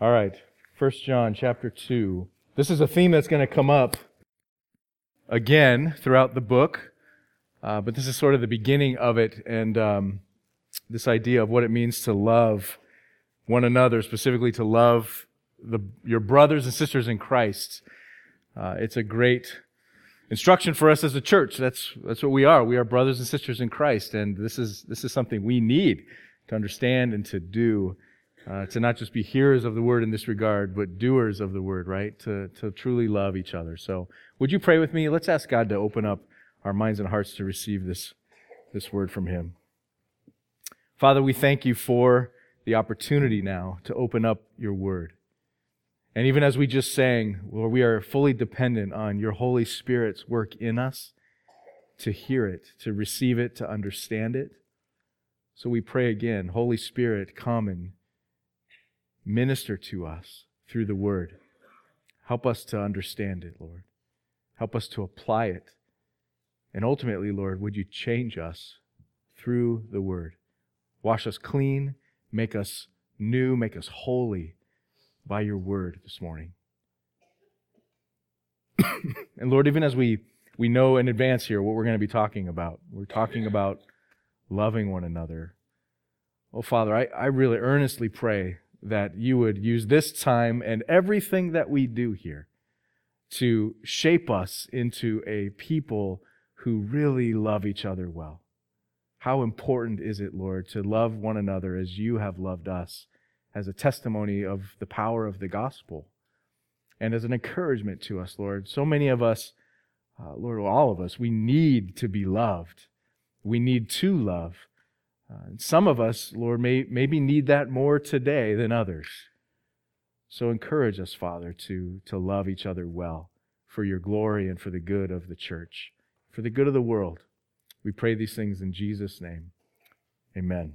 All right. 1 John chapter 2. This is a theme that's going to come up again throughout the book, uh, but this is sort of the beginning of it and um, this idea of what it means to love one another, specifically to love the, your brothers and sisters in Christ. Uh, it's a great instruction for us as a church. That's, that's what we are. We are brothers and sisters in Christ, and this is, this is something we need to understand and to do uh, to not just be hearers of the word in this regard, but doers of the word, right? To, to truly love each other. So, would you pray with me? Let's ask God to open up our minds and hearts to receive this, this word from Him. Father, we thank you for the opportunity now to open up your word. And even as we just sang, Lord, we are fully dependent on your Holy Spirit's work in us to hear it, to receive it, to understand it. So we pray again, Holy Spirit, come and Minister to us through the word. Help us to understand it, Lord. Help us to apply it. And ultimately, Lord, would you change us through the word? Wash us clean, make us new, make us holy by your word this morning. and Lord, even as we, we know in advance here what we're going to be talking about, we're talking about loving one another. Oh, Father, I, I really earnestly pray that you would use this time and everything that we do here to shape us into a people who really love each other well. How important is it, Lord, to love one another as you have loved us as a testimony of the power of the gospel and as an encouragement to us, Lord? So many of us, uh, Lord, all of us, we need to be loved. We need to love. Uh, some of us, Lord, may maybe need that more today than others. So encourage us, Father, to, to love each other well for your glory and for the good of the church, for the good of the world. We pray these things in Jesus' name. Amen.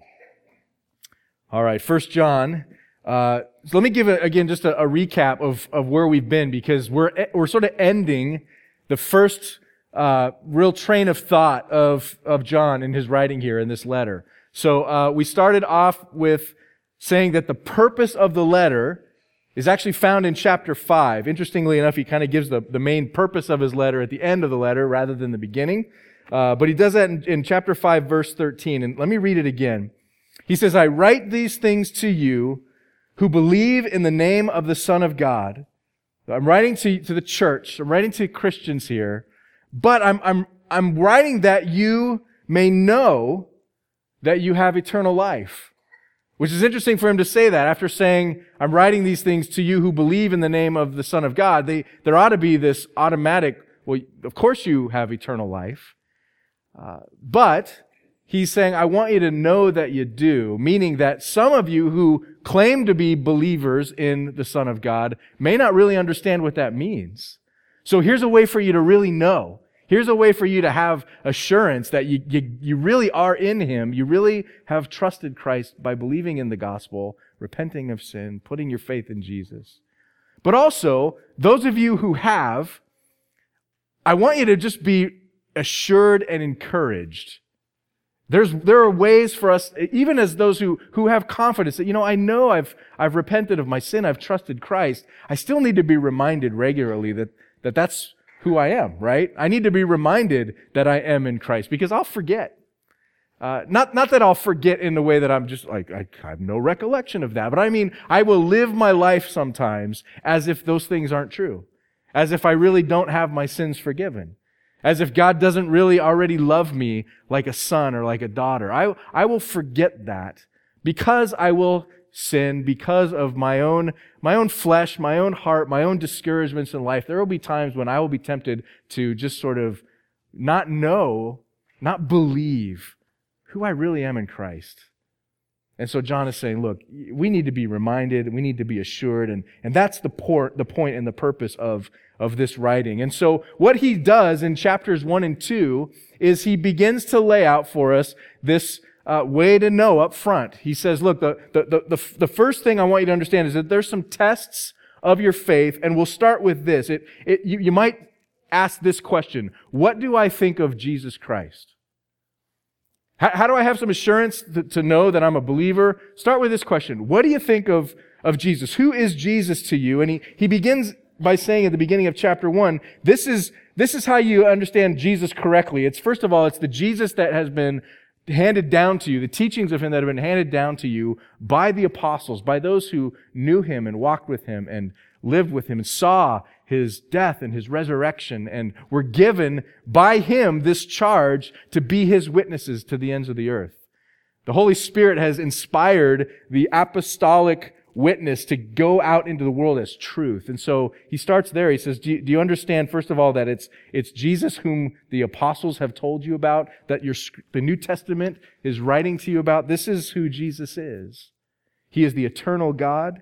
All right, First John. Uh, so let me give, a, again, just a, a, recap of, of where we've been because we're, we're sort of ending the first uh, real train of thought of, of John in his writing here in this letter. So uh, we started off with saying that the purpose of the letter is actually found in chapter 5. Interestingly enough, he kind of gives the, the main purpose of his letter at the end of the letter rather than the beginning. Uh, but he does that in, in chapter 5, verse 13. And let me read it again. He says, I write these things to you who believe in the name of the Son of God. I'm writing to, to the church. I'm writing to Christians here. But I'm, I'm, I'm writing that you may know that you have eternal life. Which is interesting for him to say that after saying, I'm writing these things to you who believe in the name of the Son of God. They, there ought to be this automatic, well, of course you have eternal life. Uh, but he's saying, I want you to know that you do, meaning that some of you who claim to be believers in the Son of God may not really understand what that means. So here's a way for you to really know. Here's a way for you to have assurance that you, you, you, really are in Him. You really have trusted Christ by believing in the gospel, repenting of sin, putting your faith in Jesus. But also, those of you who have, I want you to just be assured and encouraged. There's, there are ways for us, even as those who, who have confidence that, you know, I know I've, I've repented of my sin, I've trusted Christ. I still need to be reminded regularly that, that that's who I am, right? I need to be reminded that I am in Christ because I'll forget. Uh, not, not that I'll forget in the way that I'm just like, I have no recollection of that, but I mean, I will live my life sometimes as if those things aren't true. As if I really don't have my sins forgiven. As if God doesn't really already love me like a son or like a daughter. I, I will forget that because I will sin because of my own, my own flesh, my own heart, my own discouragements in life. There will be times when I will be tempted to just sort of not know, not believe who I really am in Christ. And so John is saying, look, we need to be reminded, we need to be assured, and, and that's the, port, the point and the purpose of, of this writing. And so what he does in chapters one and two is he begins to lay out for us this uh, way to know up front. He says, look, the, the, the, the first thing I want you to understand is that there's some tests of your faith, and we'll start with this. It, it, you, you might ask this question What do I think of Jesus Christ? How, how do I have some assurance to, to know that I'm a believer? Start with this question What do you think of, of Jesus. Who is Jesus to you? And he, he begins by saying at the beginning of chapter one, this is, this is how you understand Jesus correctly. It's first of all, it's the Jesus that has been handed down to you, the teachings of him that have been handed down to you by the apostles, by those who knew him and walked with him and lived with him and saw his death and his resurrection and were given by him this charge to be his witnesses to the ends of the earth. The Holy Spirit has inspired the apostolic witness to go out into the world as truth. And so he starts there. He says, do you, do you, understand, first of all, that it's, it's Jesus whom the apostles have told you about, that your, the New Testament is writing to you about? This is who Jesus is. He is the eternal God.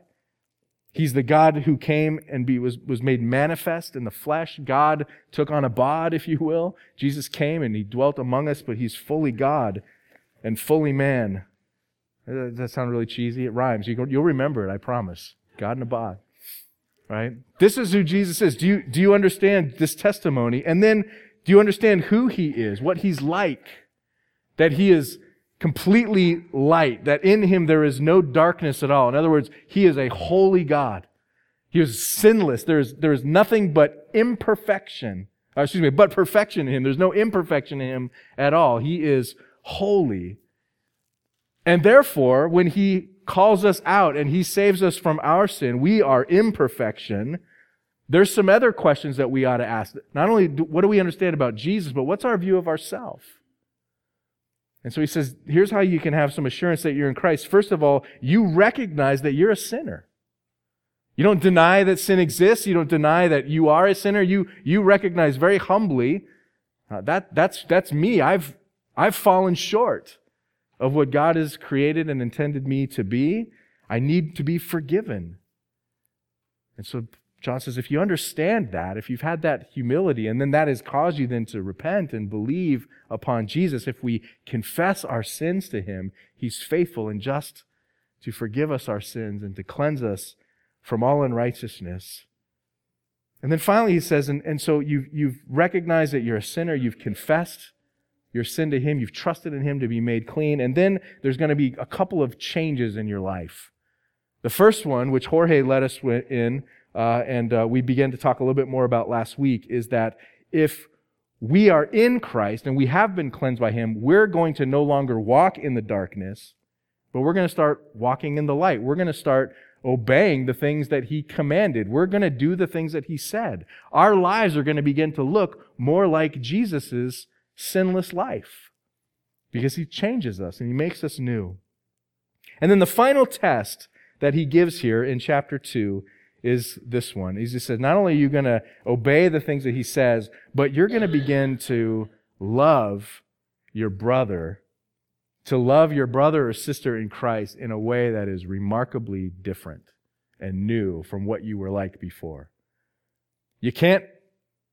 He's the God who came and be, was, was made manifest in the flesh. God took on a bod, if you will. Jesus came and he dwelt among us, but he's fully God and fully man. Does that sound really cheesy? It rhymes. You will remember it, I promise. God in a bod. Right? This is who Jesus is. Do you, do you understand this testimony? And then, do you understand who he is, what he's like? That he is completely light, that in him there is no darkness at all. In other words, he is a holy God. He is sinless. There is, there is nothing but imperfection. Uh, excuse me, but perfection in him. There's no imperfection in him at all. He is holy. And therefore, when he calls us out and he saves us from our sin, we are imperfection. There's some other questions that we ought to ask. Not only do, what do we understand about Jesus, but what's our view of ourselves? And so he says, here's how you can have some assurance that you're in Christ. First of all, you recognize that you're a sinner. You don't deny that sin exists. You don't deny that you are a sinner. You, you recognize very humbly, uh, that, that's, that's me. I've, I've fallen short of what God has created and intended me to be. I need to be forgiven. And so John says, if you understand that, if you've had that humility, and then that has caused you then to repent and believe upon Jesus, if we confess our sins to him, he's faithful and just to forgive us our sins and to cleanse us from all unrighteousness. And then finally he says, and, and so you've, you've recognized that you're a sinner, you've confessed your sin to Him. You've trusted in Him to be made clean. And then there's going to be a couple of changes in your life. The first one, which Jorge led us in, uh, and uh, we began to talk a little bit more about last week, is that if we are in Christ and we have been cleansed by Him, we're going to no longer walk in the darkness, but we're going to start walking in the light. We're going to start obeying the things that He commanded. We're going to do the things that He said. Our lives are going to begin to look more like Jesus's sinless life because he changes us and he makes us new. And then the final test that he gives here in chapter 2 is this one. He just says, not only are you going to obey the things that he says, but you're going to begin to love your brother, to love your brother or sister in Christ in a way that is remarkably different and new from what you were like before. You can't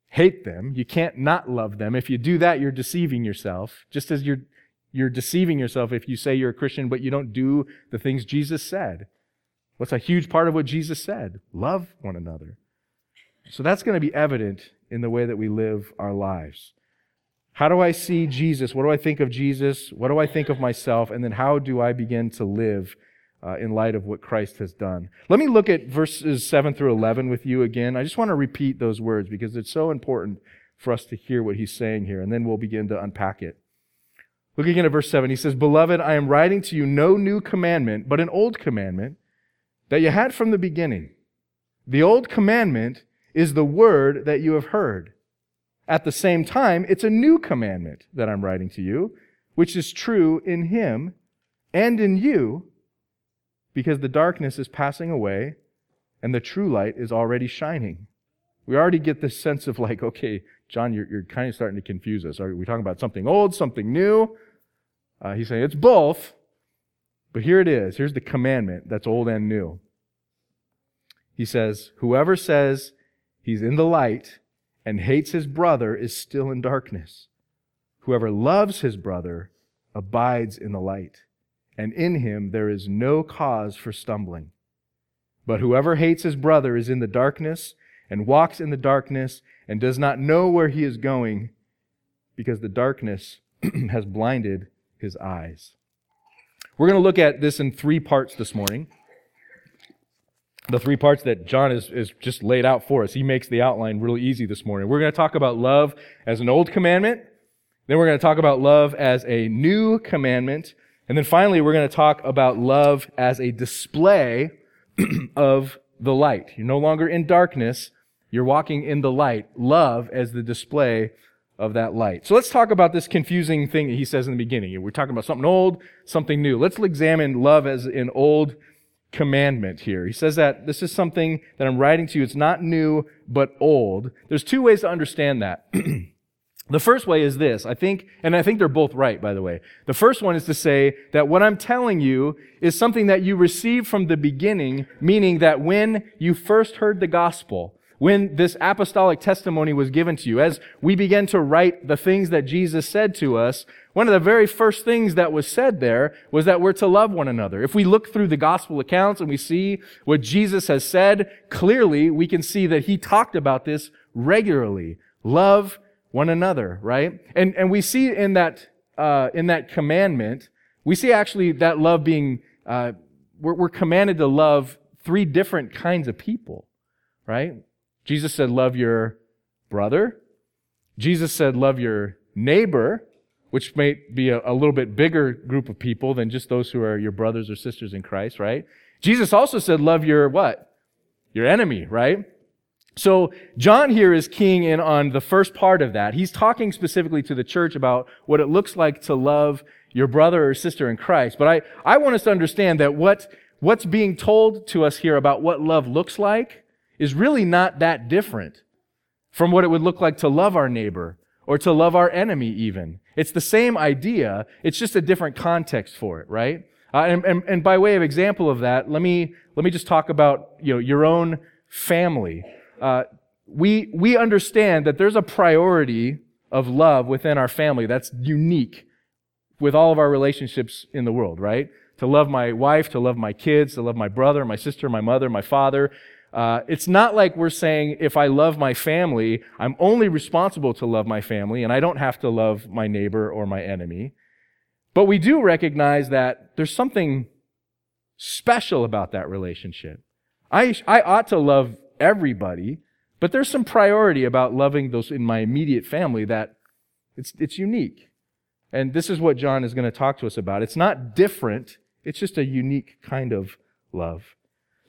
hate them. You can't not love them. If you do that, you're deceiving yourself. Just as you're, you're deceiving yourself if you say you're a Christian, but you don't do the things Jesus said. What's a huge part of what Jesus said? Love one another. So that's going to be evident in the way that we live our lives. How do I see Jesus? What do I think of Jesus? What do I think of myself? And then how do I begin to live uh, in light of what Christ has done. Let me look at verses 7 through 11 with you again. I just want to repeat those words because it's so important for us to hear what he's saying here, and then we'll begin to unpack it. Look again at verse 7. He says, Beloved, I am writing to you no new commandment, but an old commandment that you had from the beginning. The old commandment is the word that you have heard. At the same time, it's a new commandment that I'm writing to you, which is true in him and in you because the darkness is passing away and the true light is already shining. We already get this sense of like, okay, John, you're, you're kind of starting to confuse us. Are we talking about something old, something new? Uh, he's saying it's both, but here it is. Here's the commandment that's old and new. He says, Whoever says he's in the light and hates his brother is still in darkness. Whoever loves his brother abides in the light and in him there is no cause for stumbling. But whoever hates his brother is in the darkness and walks in the darkness and does not know where he is going because the darkness has blinded his eyes. We're going to look at this in three parts this morning. the three parts that John is, is just laid out for us. He makes the outline really easy this morning. We're going to talk about love as an old commandment. Then we're going to talk about love as a new commandment. And then finally, we're going to talk about love as a display of the light. You're no longer in darkness. You're walking in the light. Love as the display of that light. So let's talk about this confusing thing that he says in the beginning. We're talking about something old, something new. Let's examine love as an old commandment here. He says that this is something that I'm writing to you. It's not new, but old. There's two ways to understand that. the first way is this. I think, and I think they're both right, by the way. The first one is to say that what I'm telling you is something that you received from the beginning, meaning that when you first heard the gospel, when this apostolic testimony was given to you, as we began to write the things that Jesus said to us, one of the very first things that was said there was that we're to love one another. If we look through the gospel accounts and we see what Jesus has said, clearly we can see that he talked about this regularly. Love one another, right? And, and we see in that, uh, in that commandment, we see actually that love being, uh, we're, we're commanded to love three different kinds of people, right? Jesus said, love your brother. Jesus said, love your neighbor, which may be a, a, little bit bigger group of people than just those who are your brothers or sisters in Christ, right? Jesus also said, love your what? Your enemy, right? So John here is keying in on the first part of that. He's talking specifically to the church about what it looks like to love your brother or sister in Christ. But I, I want us to understand that what, what's being told to us here about what love looks like is really not that different from what it would look like to love our neighbor or to love our enemy even. It's the same idea. It's just a different context for it, right? Uh, and, and, and by way of example of that, let me, let me just talk about, you know, your own family. Uh, we, we understand that there's a priority of love within our family that's unique with all of our relationships in the world, right? To love my wife, to love my kids, to love my brother, my sister, my mother, my father, uh, it's not like we're saying if I love my family, I'm only responsible to love my family and I don't have to love my neighbor or my enemy. But we do recognize that there's something special about that relationship. I, I ought to love everybody, but there's some priority about loving those in my immediate family that it's, it's unique. And this is what John is going to talk to us about. It's not different. It's just a unique kind of love.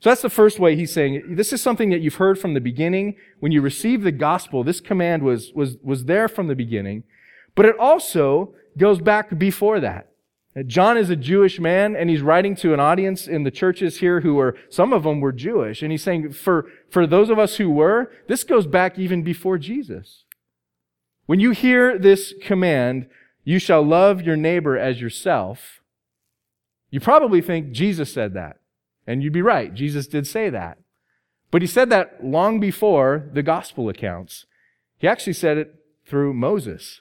So that's the first way he's saying this is something that you've heard from the beginning. When you received the gospel, this command was, was, was there from the beginning. But it also goes back before that. John is a Jewish man and he's writing to an audience in the churches here who are, some of them were Jewish. And he's saying, for, for those of us who were, this goes back even before Jesus. When you hear this command, you shall love your neighbor as yourself, you probably think Jesus said that. And you'd be right. Jesus did say that. But he said that long before the gospel accounts. He actually said it through Moses.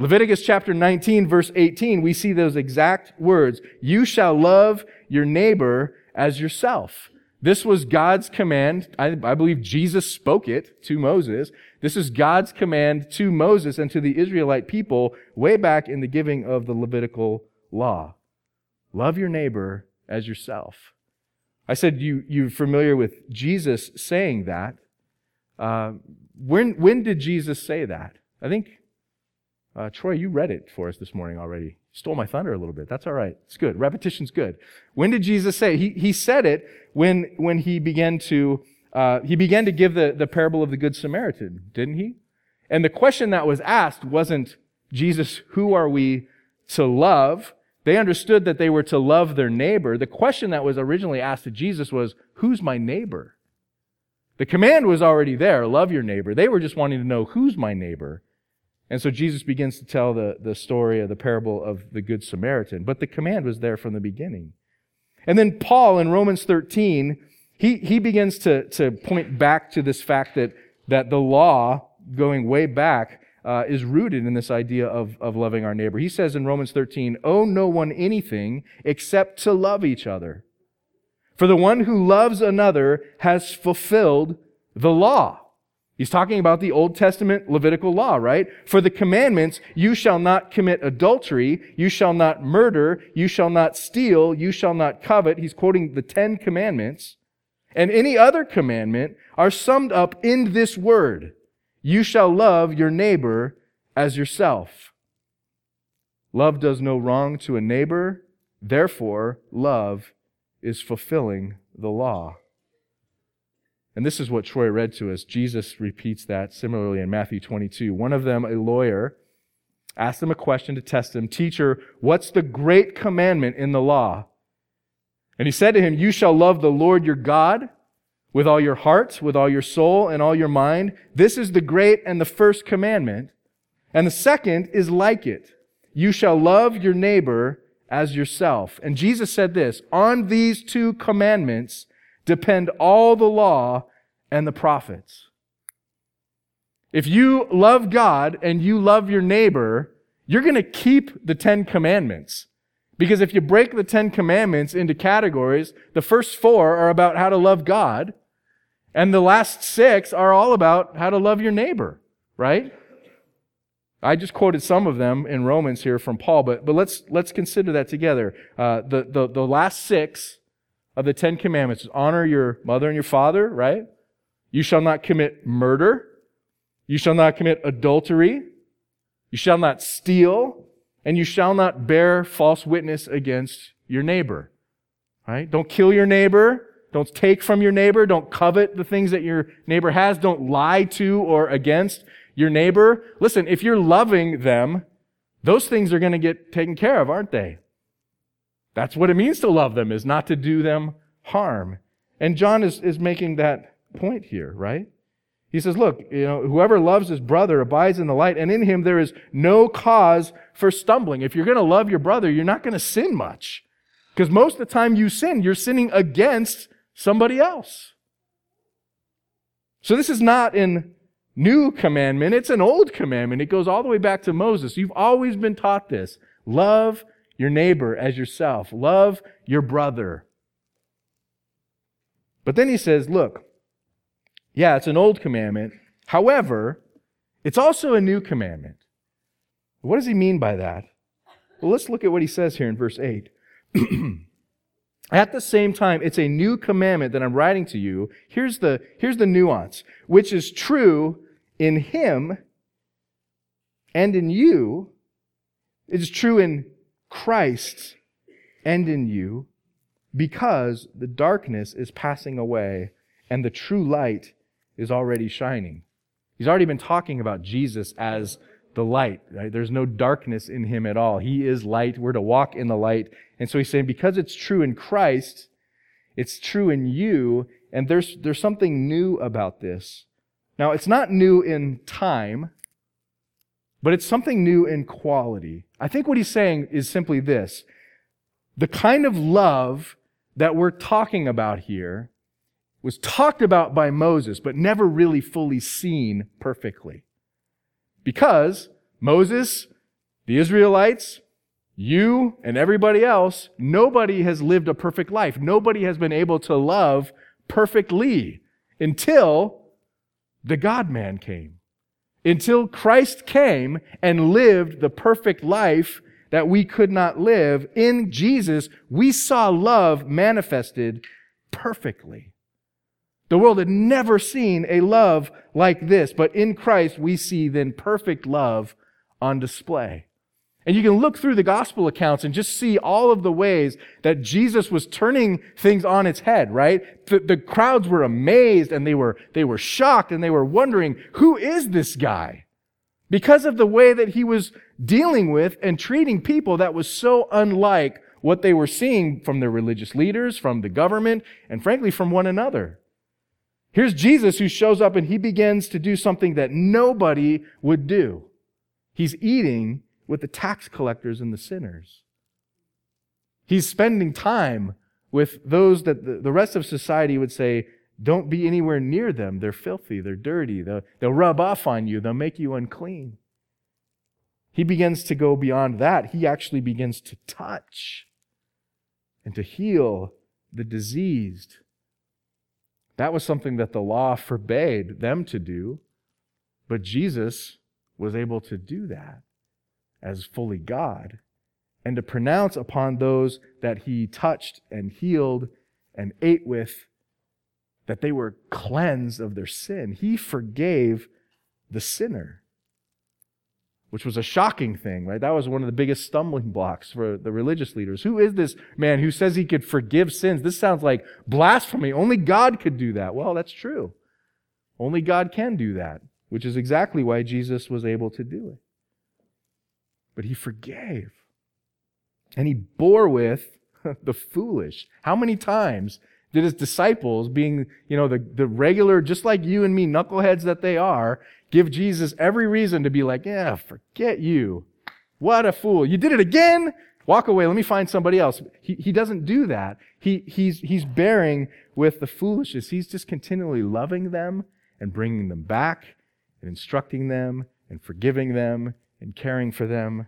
Leviticus chapter 19 verse 18, we see those exact words. You shall love your neighbor as yourself. This was God's command. I, I, believe Jesus spoke it to Moses. This is God's command to Moses and to the Israelite people way back in the giving of the Levitical law. Love your neighbor as yourself. I said, you, you're familiar with Jesus saying that. Uh, when, when did Jesus say that? I think, uh, Troy, you read it for us this morning already. Stole my thunder a little bit. That's all right. It's good. Repetition's good. When did Jesus say? He, he said it when, when he began to, uh, he began to give the, the parable of the Good Samaritan, didn't he? And the question that was asked wasn't, Jesus, who are we to love? They understood that they were to love their neighbor. The question that was originally asked to Jesus was, Who's my neighbor? The command was already there love your neighbor. They were just wanting to know, Who's my neighbor? And so Jesus begins to tell the, the story of the parable of the Good Samaritan. But the command was there from the beginning. And then Paul in Romans 13, he, he begins to, to point back to this fact that, that the law, going way back, uh, is rooted in this idea of, of loving our neighbor. He says in Romans 13, Owe no one anything except to love each other. For the one who loves another has fulfilled the law. He's talking about the Old Testament Levitical law, right? For the commandments, you shall not commit adultery, you shall not murder, you shall not steal, you shall not covet. He's quoting the Ten Commandments. and any other commandment are summed up in this word You shall love your neighbor as yourself. Love does no wrong to a neighbor, therefore, love is fulfilling the law. And this is what Troy read to us. Jesus repeats that similarly in Matthew 22. One of them, a lawyer, asked him a question to test him Teacher, what's the great commandment in the law? And he said to him, You shall love the Lord your God with all your heart, with all your soul, and all your mind. This is the great and the first commandment. And the second is like it. You shall love your neighbor as yourself. And Jesus said this, on these two commandments depend all the law and the prophets. If you love God and you love your neighbor, you're going to keep the Ten Commandments. Because if you break the Ten Commandments into categories, the first four are about how to love God, and the last six are all about how to love your neighbor, right? I just quoted some of them in Romans here from Paul, but, but let's, let's consider that together. Uh, the, the, the last six of the Ten Commandments is honor your mother and your father, right? You shall not commit murder. You shall not commit adultery. You shall not steal and you shall not bear false witness against your neighbor. Right? Don't kill your neighbor. Don't take from your neighbor. Don't covet the things that your neighbor has. Don't lie to or against your neighbor. Listen, if you're loving them, those things are going to get taken care of, aren't they? That's what it means to love them, is not to do them harm. And John is, is making that point here, right? He says, look, you know, whoever loves his brother abides in the light, and in him there is no cause for stumbling. If you're going to love your brother, you're not going to sin much. Because most of the time you sin, you're sinning against somebody else. So this is not an new commandment, it's an old commandment. It goes all the way back to Moses. You've always been taught this. Love your neighbor as yourself. Love your brother. But then he says, look, yeah, it's an old commandment. However, it's also a new commandment. What does he mean by that? Well, let's look at what he says here in verse 8. At the same time, it's a new commandment that I'm writing to you. Here's the, here's the nuance, which is true in him and in you. It is true in Christ and in you because the darkness is passing away and the true light is already shining. He's already been talking about Jesus as the light. Right? There's no darkness in him at all. He is light. We're to walk in the light. And so he's saying, because it's true in Christ, it's true in you, and there's, there's something new about this. Now, it's not new in time, but it's something new in quality. I think what he's saying is simply this. The kind of love that we're talking about here was talked about by Moses, but never really fully seen perfectly. Because Moses, the Israelites, you and everybody else, nobody has lived a perfect life. Nobody has been able to love perfectly until the God man came. Until Christ came and lived the perfect life that we could not live. In Jesus, we saw love manifested perfectly. The world had never seen a love like this, but in Christ we see then perfect love on display. And you can look through the gospel accounts and just see all of the ways that Jesus was turning things on its head, right? The, the, crowds were amazed and they were, they were shocked and they were wondering, who is this guy? Because of the way that he was dealing with and treating people that was so unlike what they were seeing from their religious leaders, from the government, and frankly from one another. Here's Jesus who shows up and he begins to do something that nobody would do. He's eating with the tax collectors and the sinners. He's spending time with those that the rest of society would say, don't be anywhere near them. They're filthy. They're dirty. They'll, they'll rub off on you. They'll make you unclean. He begins to go beyond that. He actually begins to touch and to heal the diseased that was something that the law forbade them to do, but Jesus was able to do that as fully God and to pronounce upon those that he touched and healed and ate with that they were cleansed of their sin. He forgave the sinner, which was a shocking thing, right? That was one of the biggest stumbling blocks for the religious leaders. Who is this man who says he could forgive sins? This sounds like blasphemy. Only God could do that. Well, that's true. Only God can do that, which is exactly why Jesus was able to do it. But he forgave. And he bore with the foolish. How many times did his disciples, being, you know, the, the regular, just like you and me, knuckleheads that they are, give Jesus every reason to be like, yeah, forget you. What a fool. You did it again? Walk away. Let me find somebody else. He, he doesn't do that. He, he's, he's bearing with the foolishness. He's just continually loving them and bringing them back and instructing them and forgiving them and caring for them.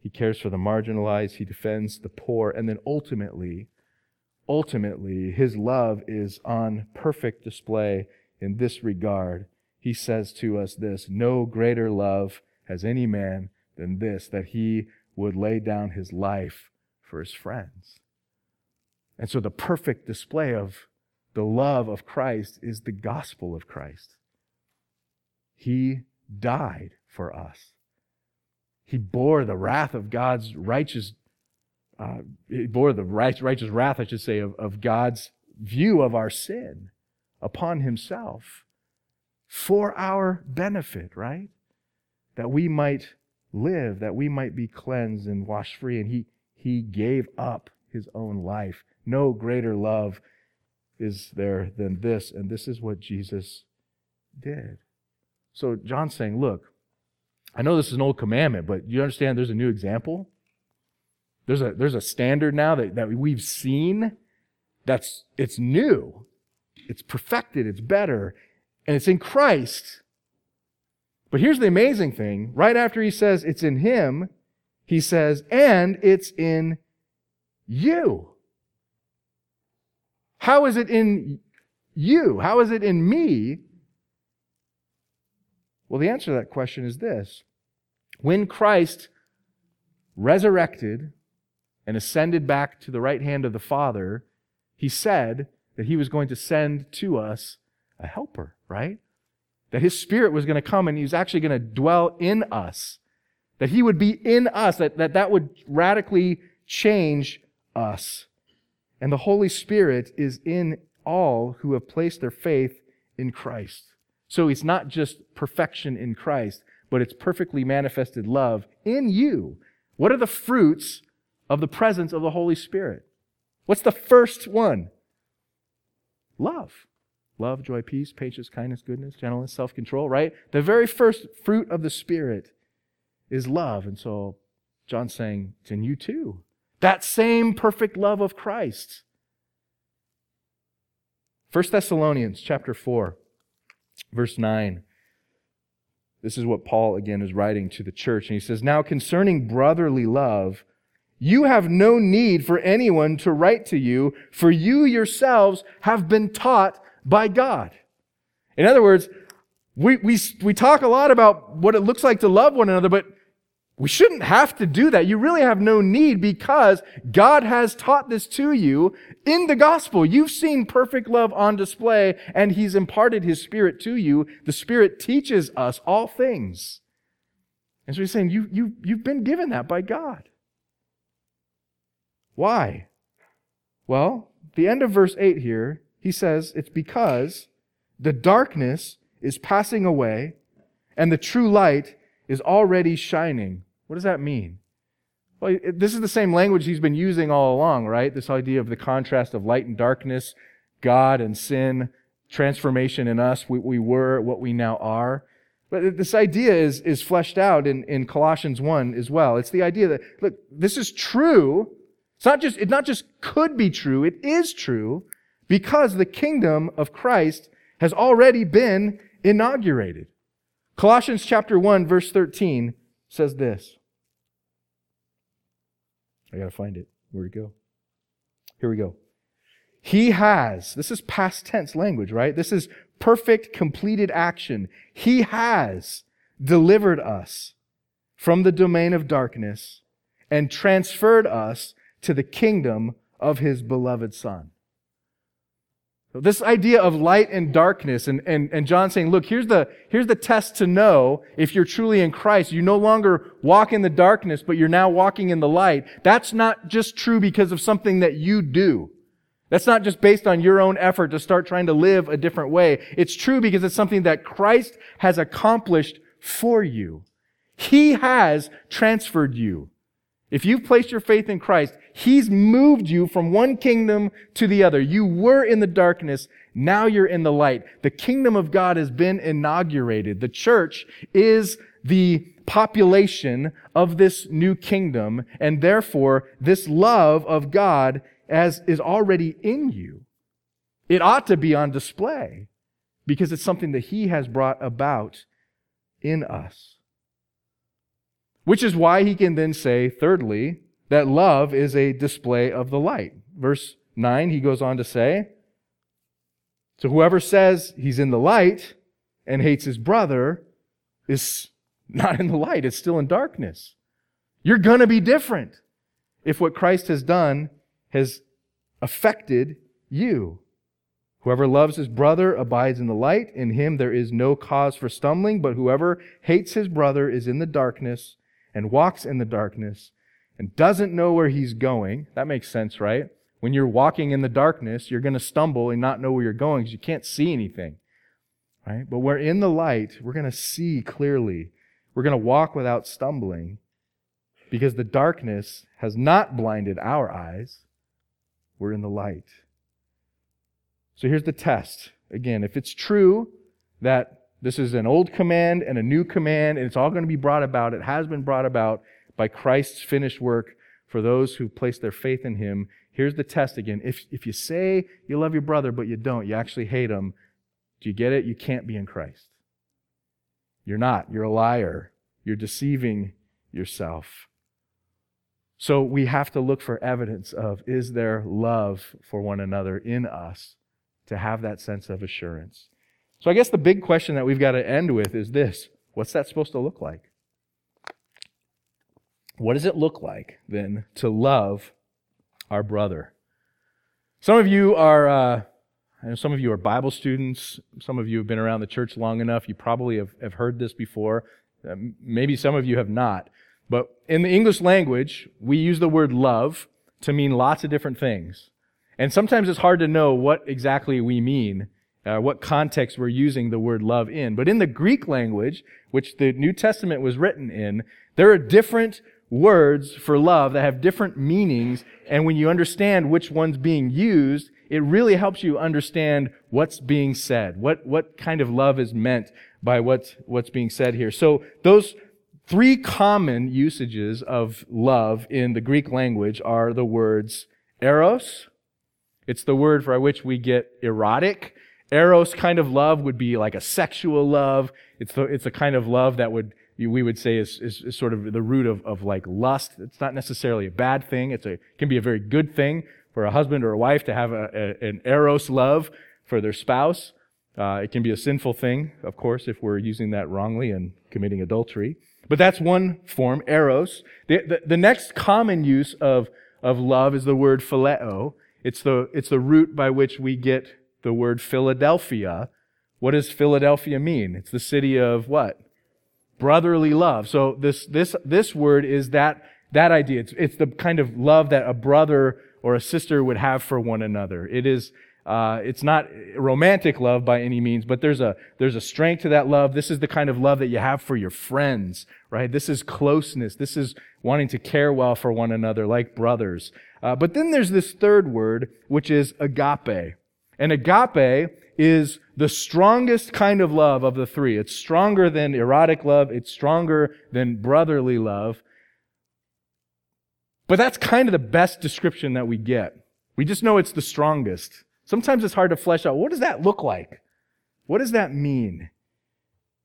He cares for the marginalized. He defends the poor. And then ultimately, ultimately, his love is on perfect display in this regard. He says to us this No greater love has any man than this, that he would lay down his life for his friends. And so, the perfect display of the love of Christ is the gospel of Christ. He died for us. He bore the wrath of God's righteous uh, bore the righteous wrath, I should say, of, of God's view of our sin upon himself for our benefit, right? That we might live, that we might be cleansed and washed free. And he, he gave up his own life. No greater love is there than this. And this is what Jesus did. So John's saying, look, I know this is an old commandment, but you understand there's a new example? There's a, there's a standard now that, that we've seen that's, it's new. It's perfected. It's better. And it's in Christ. But here's the amazing thing. Right after he says it's in him, he says, and it's in you. How is it in you? How is it in me? Well, the answer to that question is this. When Christ resurrected and ascended back to the right hand of the Father, he said that he was going to send to us a helper, right? That his spirit was going to come and he was actually going to dwell in us. That he would be in us, that, that that would radically change us. And the Holy Spirit is in all who have placed their faith in Christ. So it's not just perfection in Christ, but it's perfectly manifested love in you. What are the fruits of the presence of the Holy Spirit. What's the first one? Love. Love, joy, peace, patience, kindness, goodness, gentleness, self control, right? The very first fruit of the Spirit is love. And so John's saying, it's in you too. That same perfect love of Christ. 1 Thessalonians chapter 4, verse 9. This is what Paul again is writing to the church. And he says, Now concerning brotherly love, you have no need for anyone to write to you, for you yourselves have been taught by God. In other words, we, we, we talk a lot about what it looks like to love one another, but we shouldn't have to do that. You really have no need because God has taught this to you in the gospel. You've seen perfect love on display and He's imparted His Spirit to you. The Spirit teaches us all things. And so He's saying, you, you, you've been given that by God. Why? Well, the end of verse 8 here, he says it's because the darkness is passing away and the true light is already shining. What does that mean? Well, this is the same language he's been using all along, right? This idea of the contrast of light and darkness, God and sin, transformation in us, what we were, what we now are. But this idea is, is fleshed out in, in Colossians 1 as well. It's the idea that, look, this is true, it's not just, it not just could be true, it is true because the kingdom of Christ has already been inaugurated. Colossians chapter 1 verse 13 says this. I gotta find it. Where'd it go? Here we go. He has, this is past tense language, right? This is perfect, completed action. He has delivered us from the domain of darkness and transferred us to the kingdom of his beloved Son. This idea of light and darkness, and, and, and John saying, look, here's the, here's the test to know if you're truly in Christ. You no longer walk in the darkness, but you're now walking in the light. That's not just true because of something that you do. That's not just based on your own effort to start trying to live a different way. It's true because it's something that Christ has accomplished for you. He has transferred you. If you've placed your faith in Christ, He's moved you from one kingdom to the other. You were in the darkness. Now you're in the light. The kingdom of God has been inaugurated. The church is the population of this new kingdom. And therefore, this love of God as is already in you. It ought to be on display because it's something that He has brought about in us. Which is why he can then say, thirdly, that love is a display of the light. Verse 9, he goes on to say, So whoever says he's in the light and hates his brother is not in the light, it's still in darkness. You're going to be different if what Christ has done has affected you. Whoever loves his brother abides in the light. In him there is no cause for stumbling, but whoever hates his brother is in the darkness and walks in the darkness and doesn't know where he's going, that makes sense, right? When you're walking in the darkness, you're going to stumble and not know where you're going because you can't see anything, right? But we're in the light, we're going to see clearly. We're going to walk without stumbling because the darkness has not blinded our eyes. We're in the light. So here's the test. Again, if it's true that this is an old command and a new command, and it's all going to be brought about. It has been brought about by Christ's finished work for those who place their faith in Him. Here's the test again. If, if you say you love your brother, but you don't, you actually hate him, do you get it? You can't be in Christ. You're not. You're a liar. You're deceiving yourself. So we have to look for evidence of is there love for one another in us to have that sense of assurance. So I guess the big question that we've got to end with is this what's that supposed to look like? What does it look like then to love our brother? Some of you are, uh, I know some of you are Bible students. Some of you have been around the church long enough. You probably have, have heard this before. Uh, maybe some of you have not. But in the English language, we use the word love to mean lots of different things. And sometimes it's hard to know what exactly we mean uh, what context we're using the word love in. But in the Greek language, which the New Testament was written in, there are different words for love that have different meanings. And when you understand which one's being used, it really helps you understand what's being said, what, what kind of love is meant by what, what's being said here. So those three common usages of love in the Greek language are the words eros. It's the word for which we get erotic. Eros kind of love would be like a sexual love. It's the, it's a kind of love that would, we would say is, is, is, sort of the root of, of like lust. It's not necessarily a bad thing. It's a, can be a very good thing for a husband or a wife to have a, a an eros love for their spouse. Uh, it can be a sinful thing, of course, if we're using that wrongly and committing adultery. But that's one form, eros. The, the, the next common use of, of love is the word phileo. It's the, it's the root by which we get the word Philadelphia. What does Philadelphia mean? It's the city of what? Brotherly love. So this, this, this word is that, that idea. It's, it's the kind of love that a brother or a sister would have for one another. It is, uh, it's not romantic love by any means, but there's a, there's a strength to that love. This is the kind of love that you have for your friends, right? This is closeness. This is wanting to care well for one another like brothers. Uh, but then there's this third word, which is agape. And agape is the strongest kind of love of the three. It's stronger than erotic love. It's stronger than brotherly love. But that's kind of the best description that we get. We just know it's the strongest. Sometimes it's hard to flesh out. What does that look like? What does that mean?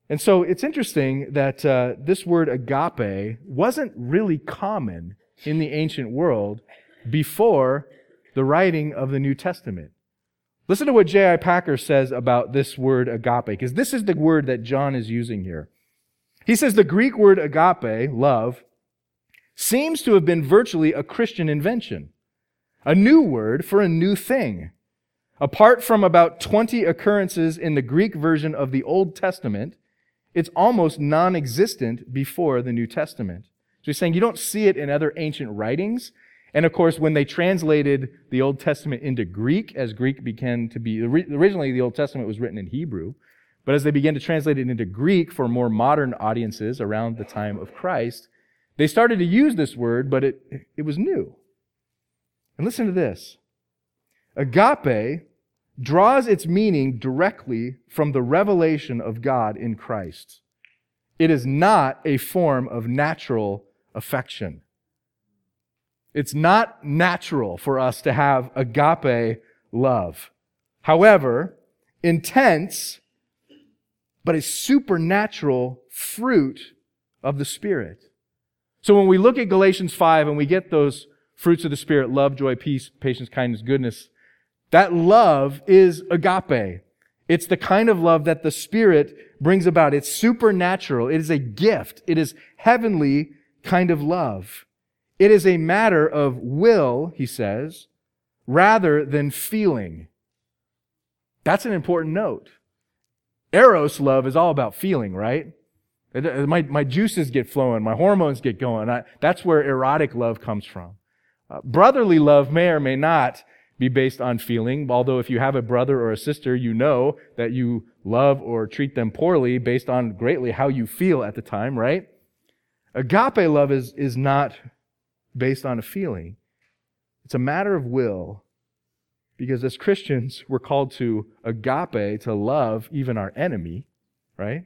And so it's interesting that uh, this word agape wasn't really common in the ancient world before the writing of the New Testament. Listen to what J.I. Packer says about this word agape, because this is the word that John is using here. He says the Greek word agape, love, seems to have been virtually a Christian invention, a new word for a new thing. Apart from about 20 occurrences in the Greek version of the Old Testament, it's almost non existent before the New Testament. So he's saying you don't see it in other ancient writings. And of course, when they translated the Old Testament into Greek, as Greek began to be, originally the Old Testament was written in Hebrew, but as they began to translate it into Greek for more modern audiences around the time of Christ, they started to use this word, but it, it was new. And listen to this. Agape draws its meaning directly from the revelation of God in Christ. It is not a form of natural affection. It's not natural for us to have agape love. However, intense, but a supernatural fruit of the Spirit. So when we look at Galatians 5 and we get those fruits of the Spirit, love, joy, peace, patience, kindness, goodness, that love is agape. It's the kind of love that the Spirit brings about. It's supernatural. It is a gift. It is heavenly kind of love. It is a matter of will, he says, rather than feeling. That's an important note. Eros love is all about feeling, right? My, my juices get flowing, my hormones get going. I, that's where erotic love comes from. Uh, brotherly love may or may not be based on feeling, although if you have a brother or a sister, you know that you love or treat them poorly based on greatly how you feel at the time, right? Agape love is, is not based on a feeling. It's a matter of will. Because as Christians, we're called to agape, to love even our enemy, right?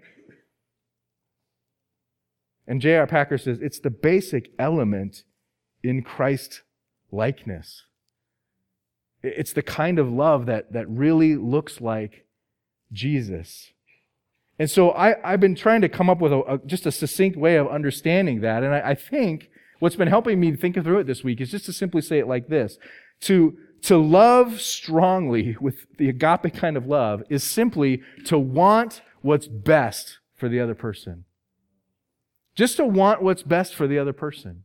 And J.I. Packer says it's the basic element in Christ likeness. It's the kind of love that, that really looks like Jesus. And so I, I've been trying to come up with a, a, just a succinct way of understanding that. And I, I think what's been helping me think through it this week is just to simply say it like this. To, to love strongly with the agape kind of love is simply to want what's best for the other person. Just to want what's best for the other person.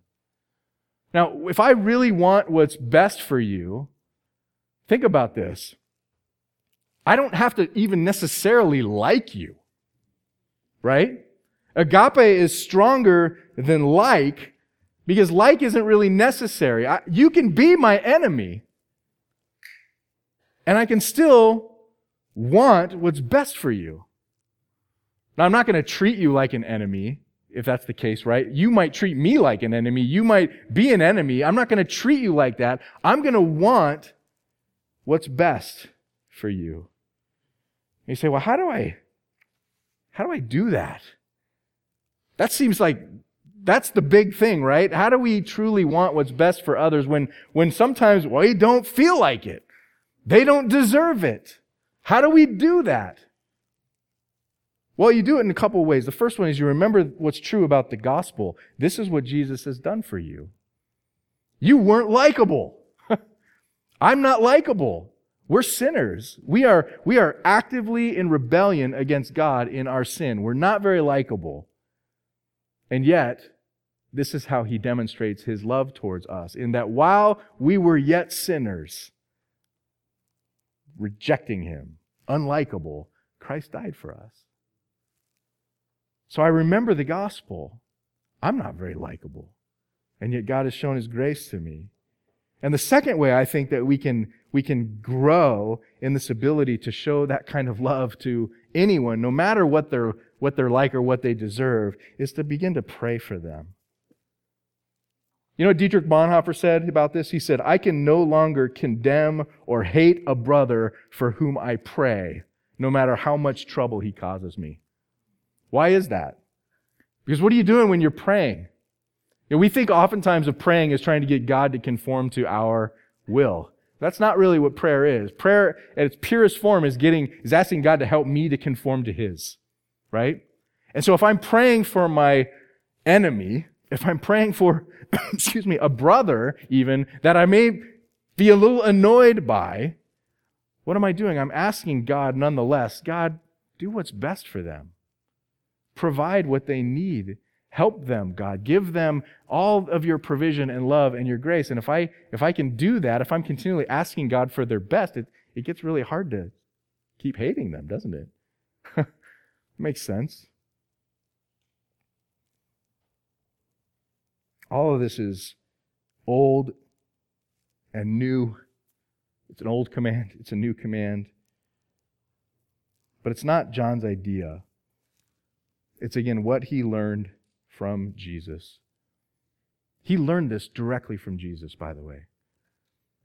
Now, if I really want what's best for you, think about this. I don't have to even necessarily like you right? Agape is stronger than like because like isn't really necessary. I, you can be my enemy and I can still want what's best for you. Now, I'm not going to treat you like an enemy if that's the case, right? You might treat me like an enemy. You might be an enemy. I'm not going to treat you like that. I'm going to want what's best for you. you say, well, how do I, how do I do that? That seems like that's the big thing, right? How do we truly want what's best for others when, when sometimes we don't feel like it? They don't deserve it. How do we do that? Well, you do it in a couple ways. The first one is you remember what's true about the gospel. This is what Jesus has done for you. You weren't likable. I'm not likable. We're sinners. We are, we are actively in rebellion against God in our sin. We're not very likable. And yet, this is how he demonstrates his love towards us in that while we were yet sinners, rejecting him, unlikable, Christ died for us. So I remember the gospel. I'm not very likable. And yet God has shown his grace to me. And the second way I think that we can we can grow in this ability to show that kind of love to anyone, no matter what they're, what they're like or what they deserve, is to begin to pray for them. You know what Dietrich Bonhoeffer said about this? He said, I can no longer condemn or hate a brother for whom I pray, no matter how much trouble he causes me. Why is that? Because what are you doing when you're praying? You know, we think oftentimes of praying as trying to get God to conform to our will. That's not really what prayer is. Prayer at its purest form is getting, is asking God to help me to conform to His. Right? And so if I'm praying for my enemy, if I'm praying for, excuse me, a brother even that I may be a little annoyed by, what am I doing? I'm asking God nonetheless, God, do what's best for them. Provide what they need Help them, God. Give them all of your provision and love and your grace. And if I, if I can do that, if I'm continually asking God for their best, it, it gets really hard to keep hating them, doesn't it? Makes sense. All of this is old and new. It's an old command, it's a new command. But it's not John's idea. It's again what he learned from Jesus. He learned this directly from Jesus, by the way.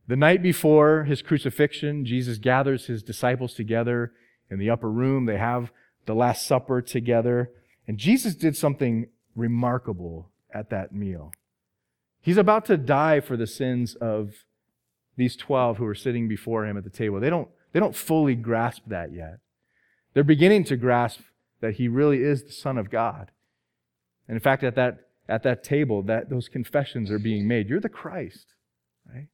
The night before his crucifixion, Jesus gathers his disciples together in the upper room. They have the Last Supper together. And Jesus did something remarkable at that meal. He's about to die for the sins of these 12 who are sitting before him at the table. They don't, they don't fully grasp that yet. They're beginning to grasp that he really is the Son of God. And in fact, at that, at that table, that, those confessions are being made. You're the Christ, right?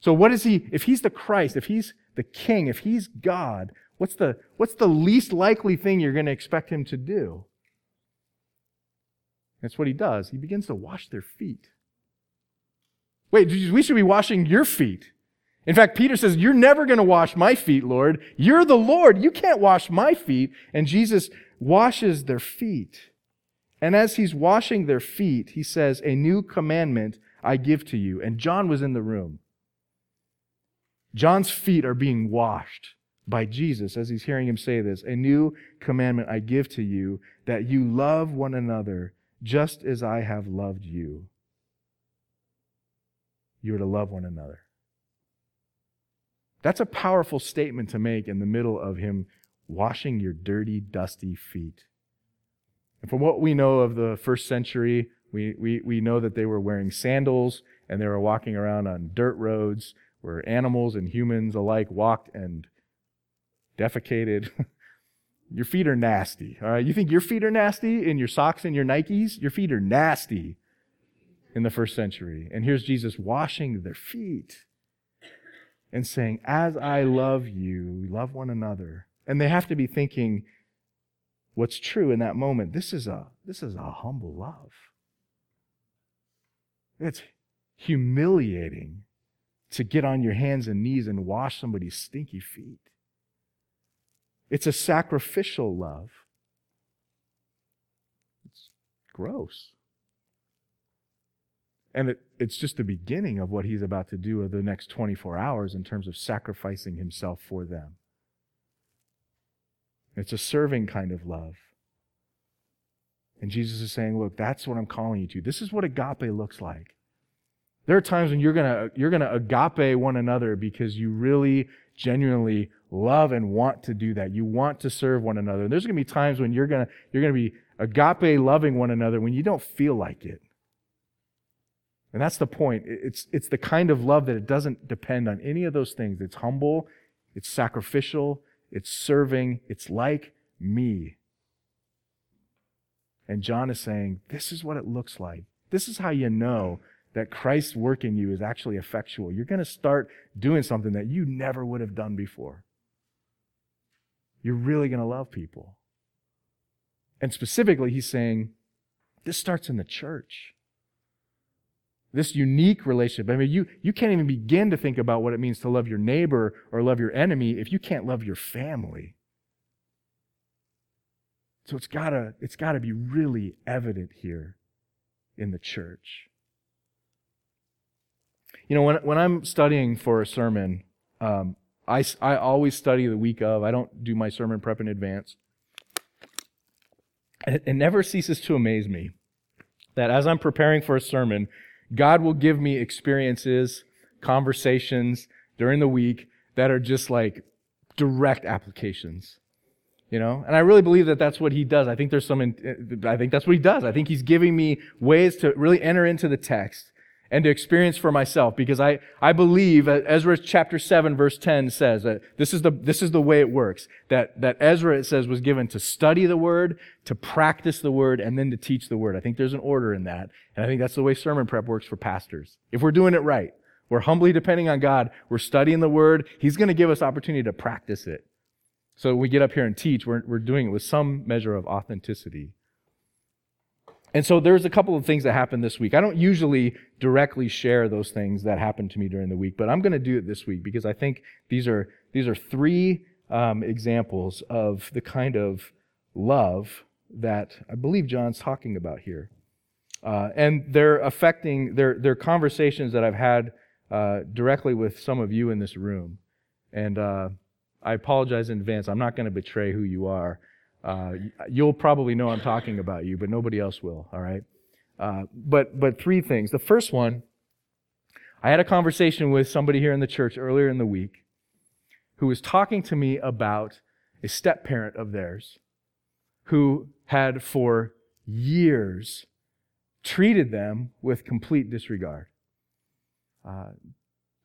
So what is he, if he's the Christ, if he's the King, if he's God, what's the, what's the least likely thing you're going to expect him to do? That's what he does. He begins to wash their feet. Wait, we should be washing your feet. In fact, Peter says, You're never going to wash my feet, Lord. You're the Lord. You can't wash my feet. And Jesus washes their feet. And as he's washing their feet, he says, A new commandment I give to you. And John was in the room. John's feet are being washed by Jesus as he's hearing him say this. A new commandment I give to you that you love one another just as I have loved you. You are to love one another. That's a powerful statement to make in the middle of him washing your dirty, dusty feet. And from what we know of the first century, we, we, we know that they were wearing sandals and they were walking around on dirt roads where animals and humans alike walked and defecated. your feet are nasty. All right. You think your feet are nasty in your socks and your Nikes? Your feet are nasty in the first century. And here's Jesus washing their feet and saying, As I love you, we love one another. And they have to be thinking what's true in that moment. This is a, this is a humble love. It's humiliating to get on your hands and knees and wash somebody's stinky feet. It's a sacrificial love. It's gross. And it, it's just the beginning of what he's about to do over the next 24 hours in terms of sacrificing himself for them. It's a serving kind of love. And Jesus is saying, look, that's what I'm calling you to. This is what agape looks like. There are times when you're gonna, you're gonna agape one another because you really genuinely love and want to do that. You want to serve one another. And there's gonna be times when you're gonna, you're gonna be agape loving one another when you don't feel like it. And that's the point. It's, it's the kind of love that it doesn't depend on any of those things. It's humble, it's sacrificial, it's serving, it's like me. And John is saying, this is what it looks like. This is how you know that Christ's work in you is actually effectual. You're going to start doing something that you never would have done before. You're really going to love people. And specifically, he's saying, this starts in the church this unique relationship. I mean, you, you can't even begin to think about what it means to love your neighbor or love your enemy if you can't love your family. So it's gotta, it's gotta be really evident here in the church. You know, when, when I'm studying for a sermon, um, I, I always study the week of. I don't do my sermon prep in advance. And it, it never ceases to amaze me that as I'm preparing for a sermon, God will give me experiences, conversations during the week that are just like direct applications. You know, and I really believe that that's what he does. I think there's some, I think that's what he does. I think he's giving me ways to really enter into the text and to experience for myself because I, I believe Ezra chapter 7 verse 10 says that this is the, this is the way it works. That, that Ezra, it says, was given to study the word, to practice the word, and then to teach the word. I think there's an order in that. And I think that's the way sermon prep works for pastors. If we're doing it right, we're humbly depending on God, we're studying the word, He's going to give us opportunity to practice it. So we get up here and teach, we're, we're doing it with some measure of authenticity. And so there's a couple of things that happened this week. I don't usually directly share those things that happened to me during the week, but I'm going to do it this week because I think these are these are three um, examples of the kind of love that I believe John's talking about here. Uh, and they're affecting, they're, they're conversations that I've had uh, directly with some of you in this room. And uh, I apologize in advance. I'm not going to betray who you are. Uh, you'll probably know I'm talking about you, but nobody else will, all right? Uh, but, but three things. The first one, I had a conversation with somebody here in the church earlier in the week who was talking to me about a step parent of theirs who had for years treated them with complete disregard. Uh,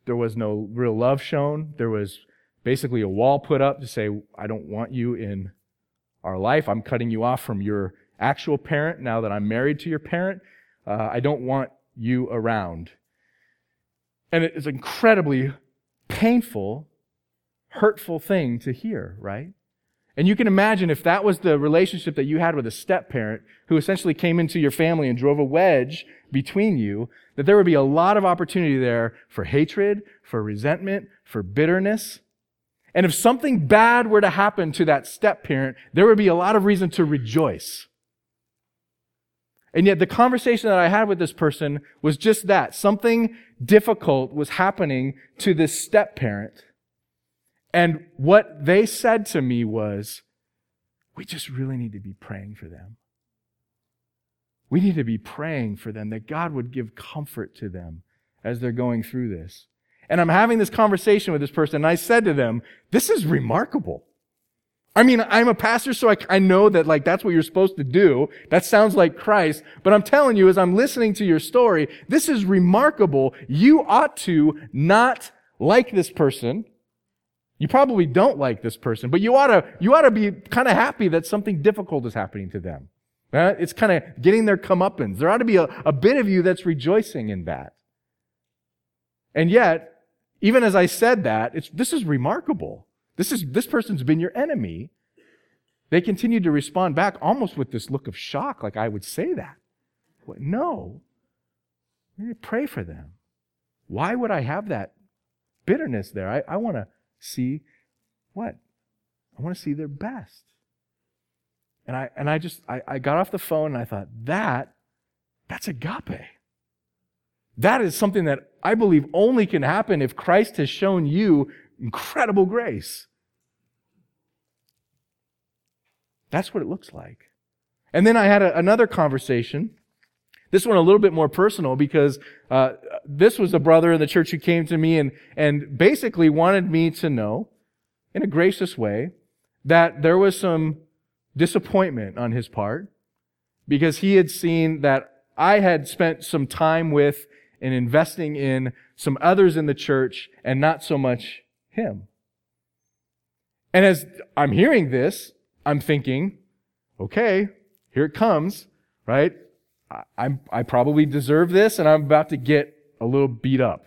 there was no real love shown. There was basically a wall put up to say, I don't want you in our life. I'm cutting you off from your actual parent now that I'm married to your parent. Uh, I don't want you around. And it is incredibly painful, hurtful thing to hear, right? And you can imagine if that was the relationship that you had with a step parent who essentially came into your family and drove a wedge between you, that there would be a lot of opportunity there for hatred, for resentment, for bitterness. And if something bad were to happen to that step parent, there would be a lot of reason to rejoice. And yet the conversation that I had with this person was just that. Something difficult was happening to this step parent. And what they said to me was, we just really need to be praying for them. We need to be praying for them that God would give comfort to them as they're going through this. And I'm having this conversation with this person, and I said to them, This is remarkable. I mean, I'm a pastor, so I, I know that like that's what you're supposed to do. That sounds like Christ. But I'm telling you, as I'm listening to your story, this is remarkable. You ought to not like this person. You probably don't like this person, but you ought to, you ought to be kind of happy that something difficult is happening to them. Right? It's kind of getting their comeuppance. There ought to be a, a bit of you that's rejoicing in that. And yet, even as I said that, it's, this is remarkable. This is, this person's been your enemy. They continued to respond back almost with this look of shock, like I would say that. What? No. Pray for them. Why would I have that bitterness there? I, I want to see what? I want to see their best. And I and I just I, I got off the phone and I thought, that, that's agape. That is something that I believe only can happen if Christ has shown you incredible grace. That's what it looks like. And then I had a, another conversation. This one a little bit more personal because uh, this was a brother in the church who came to me and, and basically wanted me to know, in a gracious way, that there was some disappointment on his part because he had seen that I had spent some time with and investing in some others in the church and not so much him. And as I'm hearing this, I'm thinking, okay, here it comes, right? I, I probably deserve this and I'm about to get a little beat up.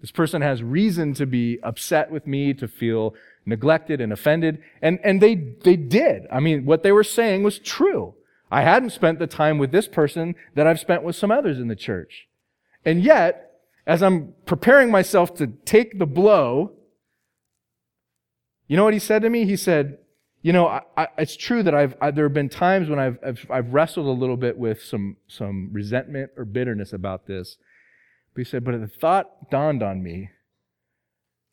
This person has reason to be upset with me, to feel neglected and offended. And, and they, they did. I mean, what they were saying was true. I hadn't spent the time with this person that I've spent with some others in the church. And yet, as I'm preparing myself to take the blow, you know what he said to me? He said, you know, I, I, it's true that I've, I, there have been times when I've, I've, I've, wrestled a little bit with some, some resentment or bitterness about this. But he said, but the thought dawned on me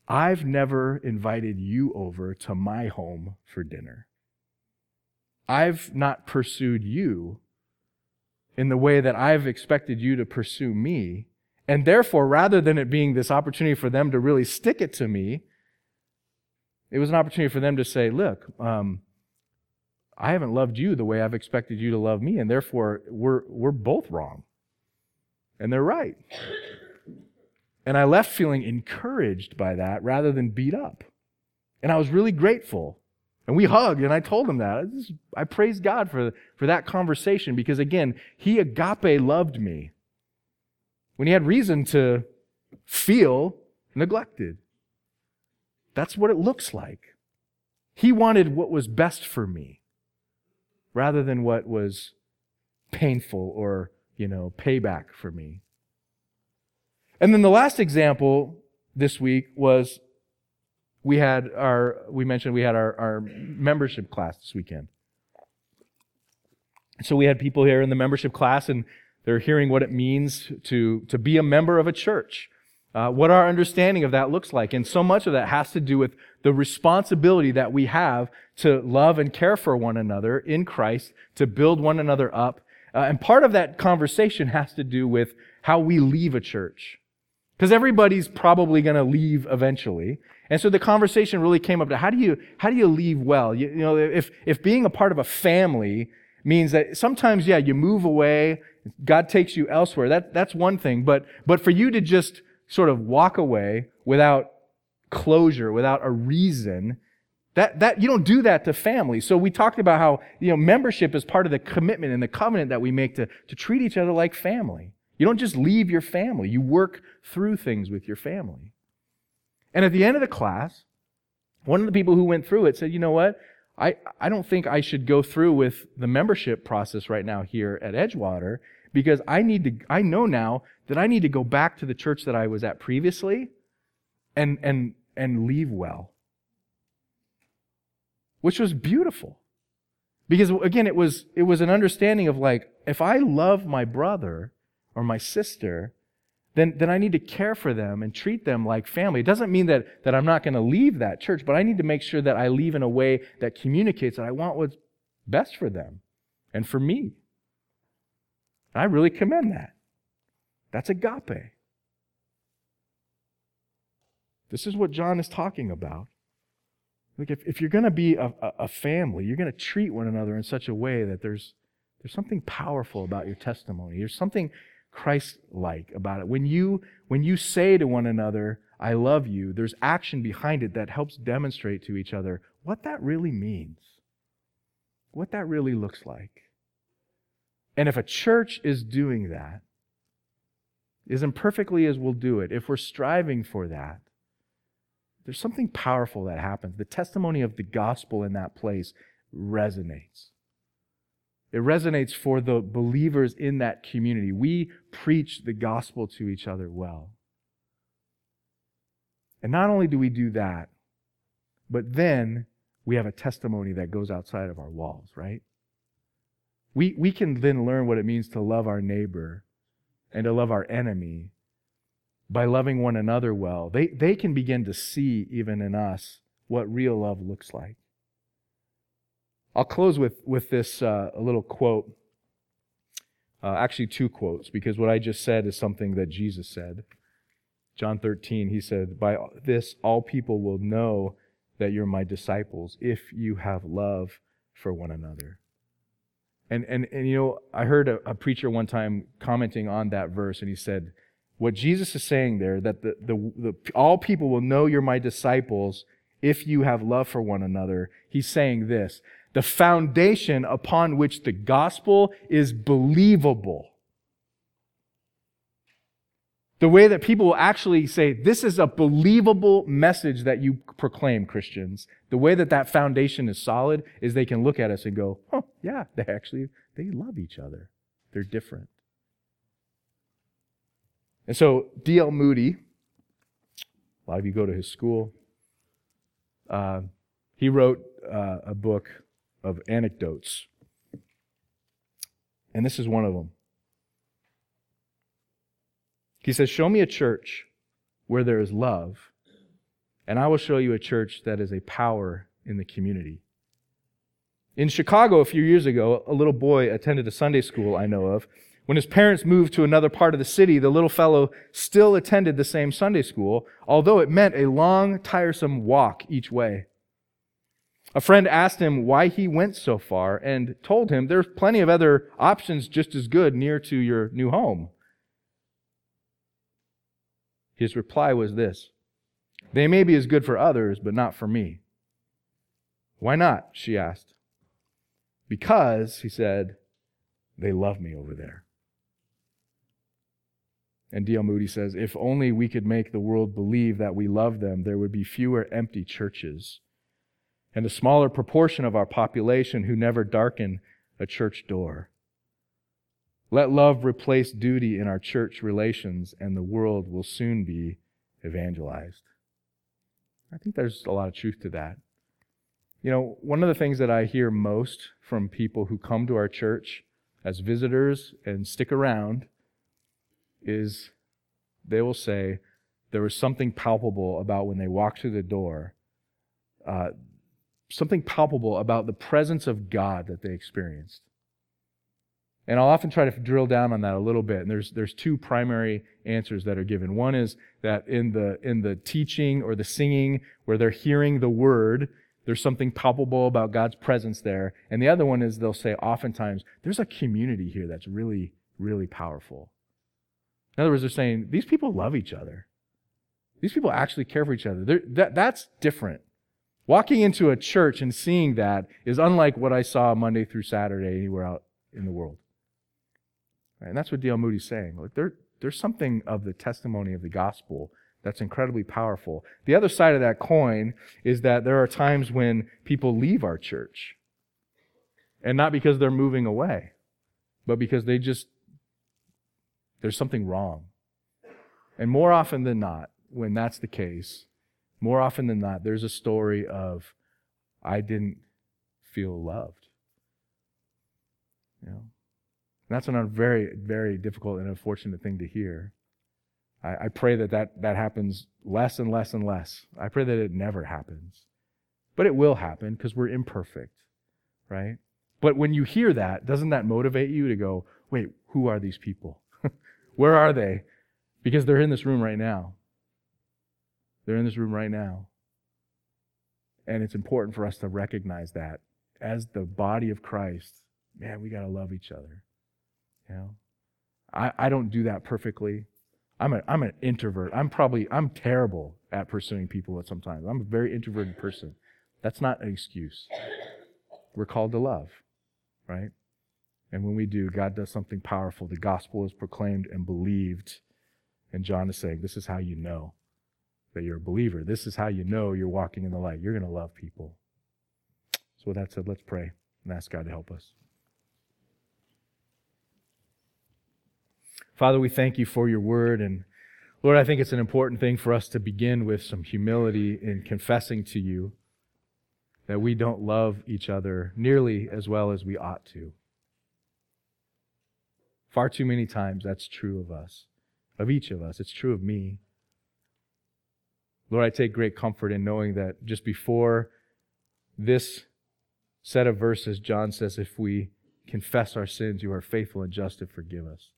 I've never invited you over to my home for dinner. I've not pursued you in the way that I've expected you to pursue me. And therefore, rather than it being this opportunity for them to really stick it to me, it was an opportunity for them to say, look, um, I haven't loved you the way I've expected you to love me, and therefore we're, we're both wrong. And they're right. And I left feeling encouraged by that rather than beat up. And I was really grateful and we hugged, and I told him that. I praise God for, for that conversation because, again, he agape loved me when he had reason to feel neglected. That's what it looks like. He wanted what was best for me rather than what was painful or, you know, payback for me. And then the last example this week was we had our, we mentioned we had our, our membership class this weekend. So we had people here in the membership class and they're hearing what it means to, to be a member of a church, uh, what our understanding of that looks like. And so much of that has to do with the responsibility that we have to love and care for one another in Christ, to build one another up. Uh, and part of that conversation has to do with how we leave a church. Because everybody's probably going to leave eventually. And so the conversation really came up to how do you, how do you leave well? You, you know, if, if being a part of a family means that sometimes, yeah, you move away, God takes you elsewhere. That, that's one thing. But, but for you to just sort of walk away without closure, without a reason, that, that, you don't do that to family. So we talked about how, you know, membership is part of the commitment and the covenant that we make to, to treat each other like family. You don't just leave your family. You work through things with your family. And at the end of the class, one of the people who went through it said, you know what? I, I don't think I should go through with the membership process right now here at Edgewater because I need to, I know now that I need to go back to the church that I was at previously and, and, and leave well. Which was beautiful. Because again, it was, it was an understanding of like, if I love my brother or my sister, then, then I need to care for them and treat them like family. It doesn't mean that, that I'm not going to leave that church, but I need to make sure that I leave in a way that communicates that I want what's best for them and for me. And I really commend that. That's agape. This is what John is talking about. Like if, if you're going to be a, a family, you're going to treat one another in such a way that there's, there's something powerful about your testimony. There's something Christ like about it. When you, when you say to one another, I love you, there's action behind it that helps demonstrate to each other what that really means, what that really looks like. And if a church is doing that, as imperfectly as we'll do it, if we're striving for that, there's something powerful that happens. The testimony of the gospel in that place resonates. It resonates for the believers in that community. We preach the gospel to each other well. And not only do we do that, but then we have a testimony that goes outside of our walls, right? We, we can then learn what it means to love our neighbor and to love our enemy by loving one another well. They, they can begin to see, even in us, what real love looks like. I'll close with, with this uh, a little quote. Uh, actually, two quotes, because what I just said is something that Jesus said. John 13, he said, By this all people will know that you're my disciples if you have love for one another. And, and, and you know, I heard a, a preacher one time commenting on that verse, and he said, What Jesus is saying there, that the, the, the, all people will know you're my disciples if you have love for one another, he's saying this the foundation upon which the gospel is believable. The way that people will actually say, this is a believable message that you proclaim, Christians. The way that that foundation is solid is they can look at us and go, oh, yeah, they actually, they love each other. They're different. And so D.L. Moody, a lot of you go to his school, uh, he wrote uh, a book of anecdotes. And this is one of them. He says, Show me a church where there is love, and I will show you a church that is a power in the community. In Chicago, a few years ago, a little boy attended a Sunday school I know of. When his parents moved to another part of the city, the little fellow still attended the same Sunday school, although it meant a long, tiresome walk each way. A friend asked him why he went so far and told him there's plenty of other options just as good near to your new home. His reply was this They may be as good for others, but not for me. Why not? she asked. Because, he said, they love me over there. And D.L. Moody says, if only we could make the world believe that we love them, there would be fewer empty churches and a smaller proportion of our population who never darken a church door. Let love replace duty in our church relations, and the world will soon be evangelized. I think there's a lot of truth to that. You know, one of the things that I hear most from people who come to our church as visitors and stick around is they will say there was something palpable about when they walked through the door, uh, something palpable about the presence of God that they experienced. And I'll often try to drill down on that a little bit. And there's, there's two primary answers that are given. One is that in the, in the teaching or the singing where they're hearing the word, there's something palpable about God's presence there. And the other one is they'll say oftentimes, there's a community here that's really, really powerful. In other words, they're saying, these people love each other. These people actually care for each other. That, that's different. Walking into a church and seeing that is unlike what I saw Monday through Saturday anywhere out in the world. And that's what D.L. Moody's saying. Look, there, there's something of the testimony of the gospel that's incredibly powerful. The other side of that coin is that there are times when people leave our church. And not because they're moving away, but because they just, there's something wrong. And more often than not, when that's the case, more often than not, there's a story of, I didn't feel loved. You know, and that's a very, very difficult and unfortunate thing to hear. I, I pray that, that that happens less and less and less. I pray that it never happens. But it will happen because we're imperfect, right? But when you hear that, doesn't that motivate you to go, wait, who are these people? Where are they? Because they're in this room right now. They're in this room right now. And it's important for us to recognize that as the body of Christ, man, we got to love each other. You know, I, I don't do that perfectly. I'm a, I'm an introvert. I'm probably, I'm terrible at pursuing people at sometimes. I'm a very introverted person. That's not an excuse. We're called to love, right? And when we do, God does something powerful. The gospel is proclaimed and believed. And John is saying, this is how you know that you're a believer. This is how you know you're walking in the light. You're going to love people. So with that said, let's pray and ask God to help us. Father, we thank you for your word. And Lord, I think it's an important thing for us to begin with some humility in confessing to you that we don't love each other nearly as well as we ought to. Far too many times that's true of us, of each of us. It's true of me. Lord, I take great comfort in knowing that just before this set of verses, John says, if we confess our sins, you are faithful and just to forgive us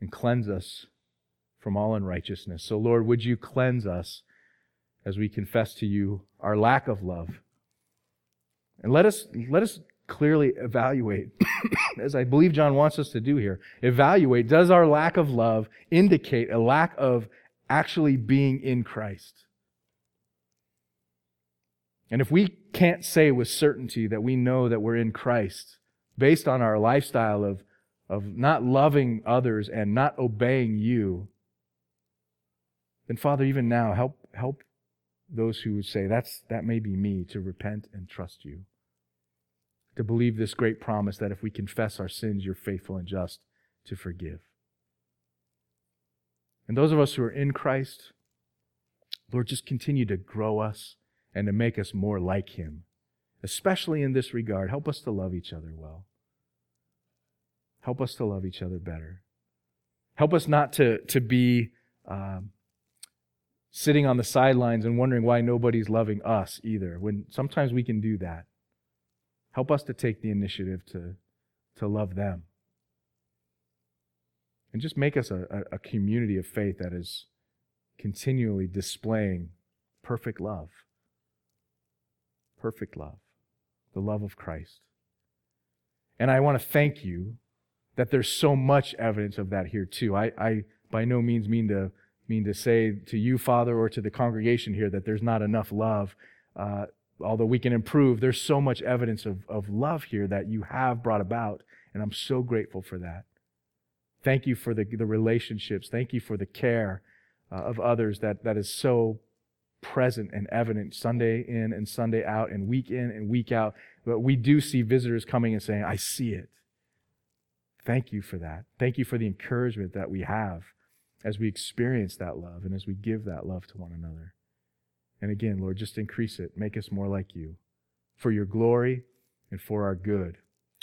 and cleanse us from all unrighteousness. So, Lord, would you cleanse us as we confess to you our lack of love? And let us, let us clearly evaluate, as I believe John wants us to do here, evaluate does our lack of love indicate a lack of actually being in Christ? And if we can't say with certainty that we know that we're in Christ based on our lifestyle of of not loving others and not obeying you, then Father, even now, help help those who would say that's that may be me to repent and trust you. To believe this great promise that if we confess our sins, you're faithful and just to forgive. And those of us who are in Christ, Lord, just continue to grow us and to make us more like Him, especially in this regard. Help us to love each other well. Help us to love each other better. Help us not to, to be um, sitting on the sidelines and wondering why nobody's loving us either, when sometimes we can do that. Help us to take the initiative to, to love them. And just make us a, a, community of faith that is continually displaying perfect love. Perfect love. The love of Christ. And I want to thank you that there's so much evidence of that here too. I, I by no means mean to mean to say to you, Father, or to the congregation here that there's not enough love. Uh, although we can improve, there's so much evidence of, of love here that you have brought about, and I'm so grateful for that. Thank you for the, the relationships. Thank you for the care uh, of others that, that is so present and evident Sunday in and Sunday out and week in and week out. But we do see visitors coming and saying, I see it. Thank you for that. Thank you for the encouragement that we have as we experience that love and as we give that love to one another. And again, Lord, just increase it. Make us more like you. For your glory and for our good.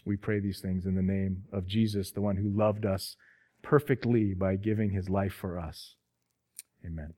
We pray these things in the name of Jesus, the one who loved us perfectly by giving his life for us. Amen.